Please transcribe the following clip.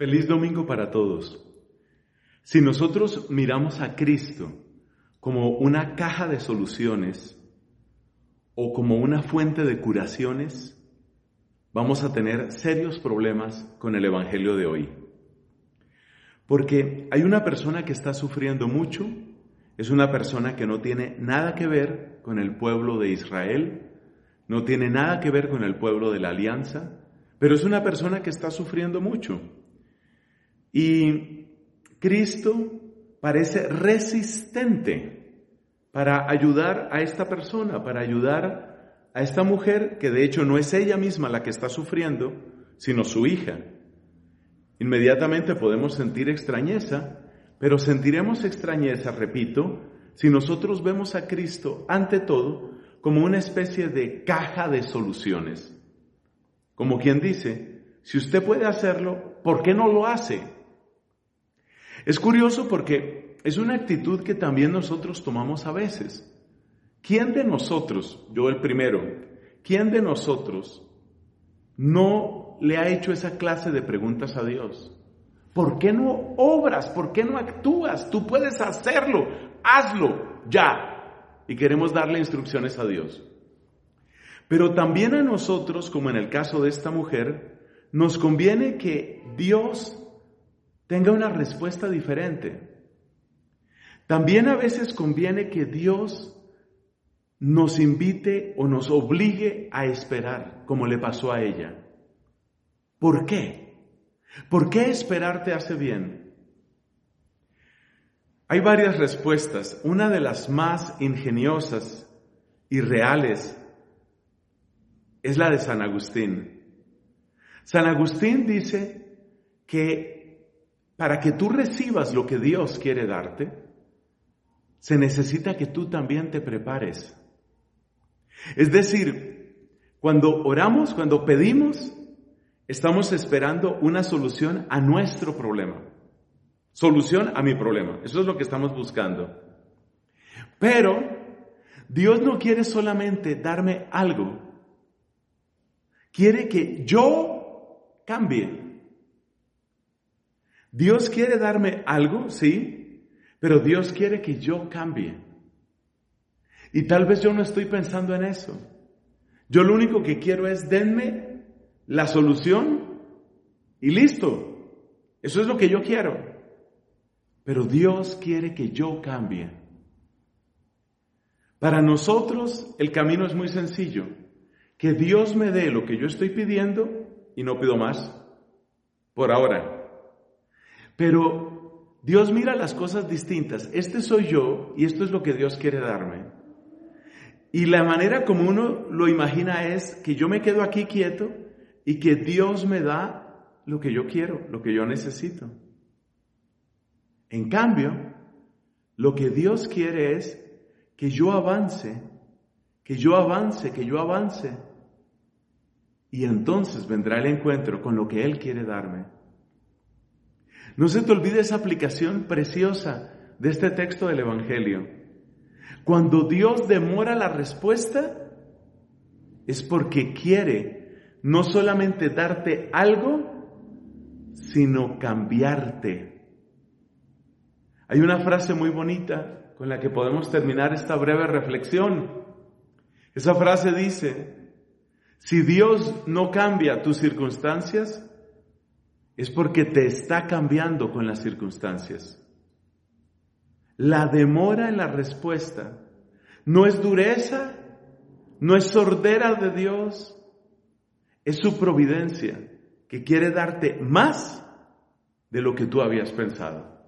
Feliz domingo para todos. Si nosotros miramos a Cristo como una caja de soluciones o como una fuente de curaciones, vamos a tener serios problemas con el Evangelio de hoy. Porque hay una persona que está sufriendo mucho, es una persona que no tiene nada que ver con el pueblo de Israel, no tiene nada que ver con el pueblo de la alianza, pero es una persona que está sufriendo mucho. Y Cristo parece resistente para ayudar a esta persona, para ayudar a esta mujer, que de hecho no es ella misma la que está sufriendo, sino su hija. Inmediatamente podemos sentir extrañeza, pero sentiremos extrañeza, repito, si nosotros vemos a Cristo ante todo como una especie de caja de soluciones. Como quien dice, si usted puede hacerlo, ¿por qué no lo hace? Es curioso porque es una actitud que también nosotros tomamos a veces. ¿Quién de nosotros, yo el primero, quién de nosotros no le ha hecho esa clase de preguntas a Dios? ¿Por qué no obras? ¿Por qué no actúas? Tú puedes hacerlo. Hazlo ya. Y queremos darle instrucciones a Dios. Pero también a nosotros, como en el caso de esta mujer, nos conviene que Dios tenga una respuesta diferente. También a veces conviene que Dios nos invite o nos obligue a esperar, como le pasó a ella. ¿Por qué? ¿Por qué esperar te hace bien? Hay varias respuestas. Una de las más ingeniosas y reales es la de San Agustín. San Agustín dice que para que tú recibas lo que Dios quiere darte, se necesita que tú también te prepares. Es decir, cuando oramos, cuando pedimos, estamos esperando una solución a nuestro problema. Solución a mi problema. Eso es lo que estamos buscando. Pero Dios no quiere solamente darme algo. Quiere que yo cambie. Dios quiere darme algo, sí, pero Dios quiere que yo cambie. Y tal vez yo no estoy pensando en eso. Yo lo único que quiero es denme la solución y listo. Eso es lo que yo quiero. Pero Dios quiere que yo cambie. Para nosotros el camino es muy sencillo. Que Dios me dé lo que yo estoy pidiendo y no pido más. Por ahora. Pero Dios mira las cosas distintas. Este soy yo y esto es lo que Dios quiere darme. Y la manera como uno lo imagina es que yo me quedo aquí quieto y que Dios me da lo que yo quiero, lo que yo necesito. En cambio, lo que Dios quiere es que yo avance, que yo avance, que yo avance. Y entonces vendrá el encuentro con lo que Él quiere darme. No se te olvide esa aplicación preciosa de este texto del Evangelio. Cuando Dios demora la respuesta, es porque quiere no solamente darte algo, sino cambiarte. Hay una frase muy bonita con la que podemos terminar esta breve reflexión. Esa frase dice, si Dios no cambia tus circunstancias, es porque te está cambiando con las circunstancias. La demora en la respuesta no es dureza, no es sordera de Dios, es su providencia que quiere darte más de lo que tú habías pensado.